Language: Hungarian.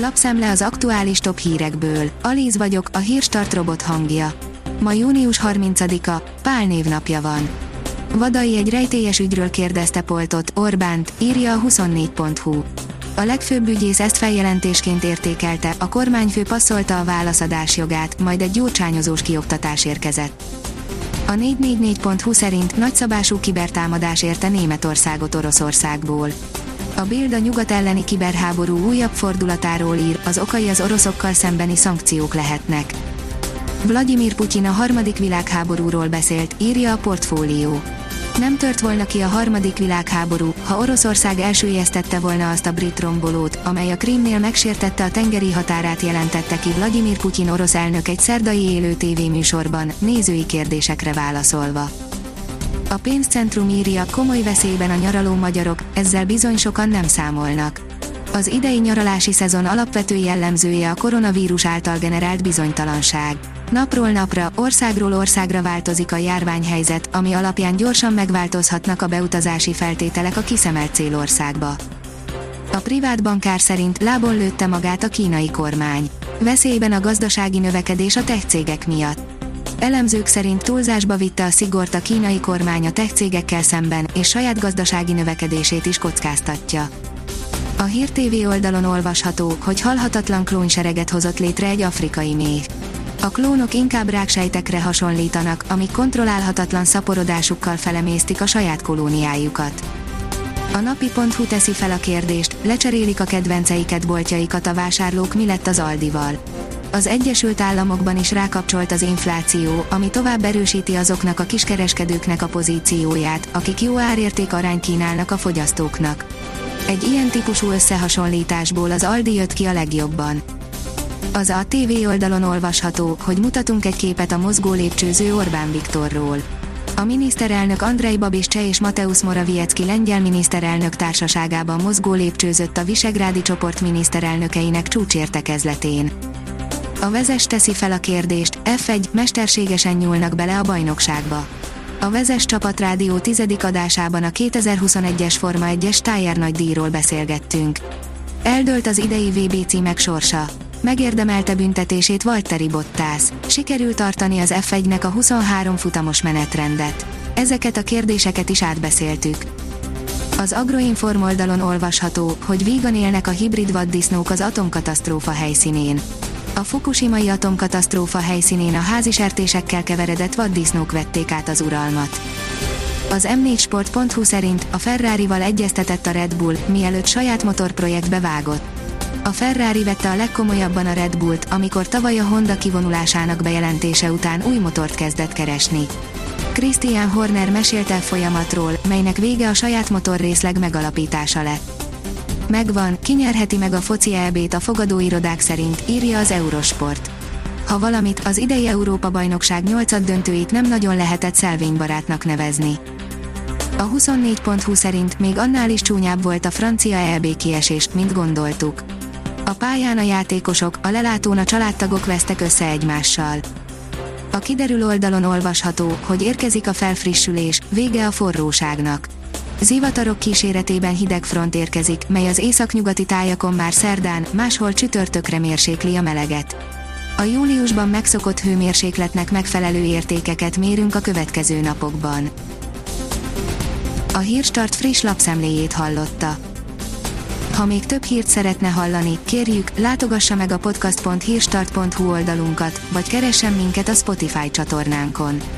Lapszemle az aktuális top hírekből. Alíz vagyok, a hírstart robot hangja. Ma június 30-a, Pál névnapja van. Vadai egy rejtélyes ügyről kérdezte Poltot, Orbánt, írja a 24.hu. A legfőbb ügyész ezt feljelentésként értékelte, a kormányfő passzolta a válaszadás jogát, majd egy gyurcsányozós kioktatás érkezett. A 444.hu szerint nagyszabású kibertámadás érte Németországot Oroszországból. A Bild a nyugat elleni kiberháború újabb fordulatáról ír, az okai az oroszokkal szembeni szankciók lehetnek. Vladimir Putyin a harmadik világháborúról beszélt, írja a portfólió. Nem tört volna ki a harmadik világháború, ha Oroszország elsőjeztette volna azt a brit rombolót, amely a Krímnél megsértette a tengeri határát jelentette ki Vladimir Putyin orosz elnök egy szerdai élő tévéműsorban, nézői kérdésekre válaszolva. A pénzcentrum írja, komoly veszélyben a nyaraló magyarok, ezzel bizony sokan nem számolnak. Az idei nyaralási szezon alapvető jellemzője a koronavírus által generált bizonytalanság. Napról napra, országról országra változik a járványhelyzet, ami alapján gyorsan megváltozhatnak a beutazási feltételek a kiszemelt célországba. A privát bankár szerint lábon lőtte magát a kínai kormány. Veszélyben a gazdasági növekedés a tech cégek miatt. Elemzők szerint túlzásba vitte a szigort a kínai kormány a tech cégekkel szemben, és saját gazdasági növekedését is kockáztatja. A Hír TV oldalon olvasható, hogy halhatatlan klónsereget hozott létre egy afrikai méh. A klónok inkább ráksejtekre hasonlítanak, amik kontrollálhatatlan szaporodásukkal felemésztik a saját kolóniájukat. A napi.hu teszi fel a kérdést, lecserélik a kedvenceiket boltjaikat a vásárlók mi lett az Aldival. Az Egyesült Államokban is rákapcsolt az infláció, ami tovább erősíti azoknak a kiskereskedőknek a pozícióját, akik jó árérték arány kínálnak a fogyasztóknak. Egy ilyen típusú összehasonlításból az Aldi jött ki a legjobban. Az ATV oldalon olvasható, hogy mutatunk egy képet a mozgó lépcsőző Orbán Viktorról. A miniszterelnök Andrei Babiscse és Mateusz Morawiecki lengyel miniszterelnök társaságában mozgó lépcsőzött a Visegrádi csoport miniszterelnökeinek csúcsértekezletén. A vezes teszi fel a kérdést, F1, mesterségesen nyúlnak bele a bajnokságba. A Vezes Csapat Rádió tizedik adásában a 2021-es Forma 1-es Tájár nagy díjról beszélgettünk. Eldőlt az idei VB címek sorsa. Megérdemelte büntetését Valtteri Bottas. Sikerült tartani az F1-nek a 23 futamos menetrendet. Ezeket a kérdéseket is átbeszéltük. Az Agroinform oldalon olvasható, hogy vígan élnek a hibrid vaddisznók az atomkatasztrófa helyszínén. A Fukushimai atomkatasztrófa helyszínén a házisertésekkel keveredett vaddisznók vették át az uralmat. Az m4sport.hu szerint a Ferrari-val egyeztetett a Red Bull, mielőtt saját motorprojektbe vágott. A Ferrari vette a legkomolyabban a Red Bullt, amikor tavaly a Honda kivonulásának bejelentése után új motort kezdett keresni. Christian Horner mesélt el folyamatról, melynek vége a saját motorrészleg megalapítása lett. Megvan, kinyerheti meg a foci EB-t a fogadóirodák szerint, írja az Eurosport. Ha valamit, az idei Európa-bajnokság nyolcad döntőit nem nagyon lehetett szelvénybarátnak nevezni. A 24.20 szerint még annál is csúnyább volt a francia EB kiesés, mint gondoltuk. A pályán a játékosok, a lelátón a családtagok vesztek össze egymással. A kiderül oldalon olvasható, hogy érkezik a felfrissülés, vége a forróságnak. Zivatarok kíséretében hideg front érkezik, mely az északnyugati tájakon már szerdán, máshol csütörtökre mérsékli a meleget. A júliusban megszokott hőmérsékletnek megfelelő értékeket mérünk a következő napokban. A Hírstart friss lapszemléjét hallotta. Ha még több hírt szeretne hallani, kérjük, látogassa meg a podcast.hírstart.hu oldalunkat, vagy keressen minket a Spotify csatornánkon.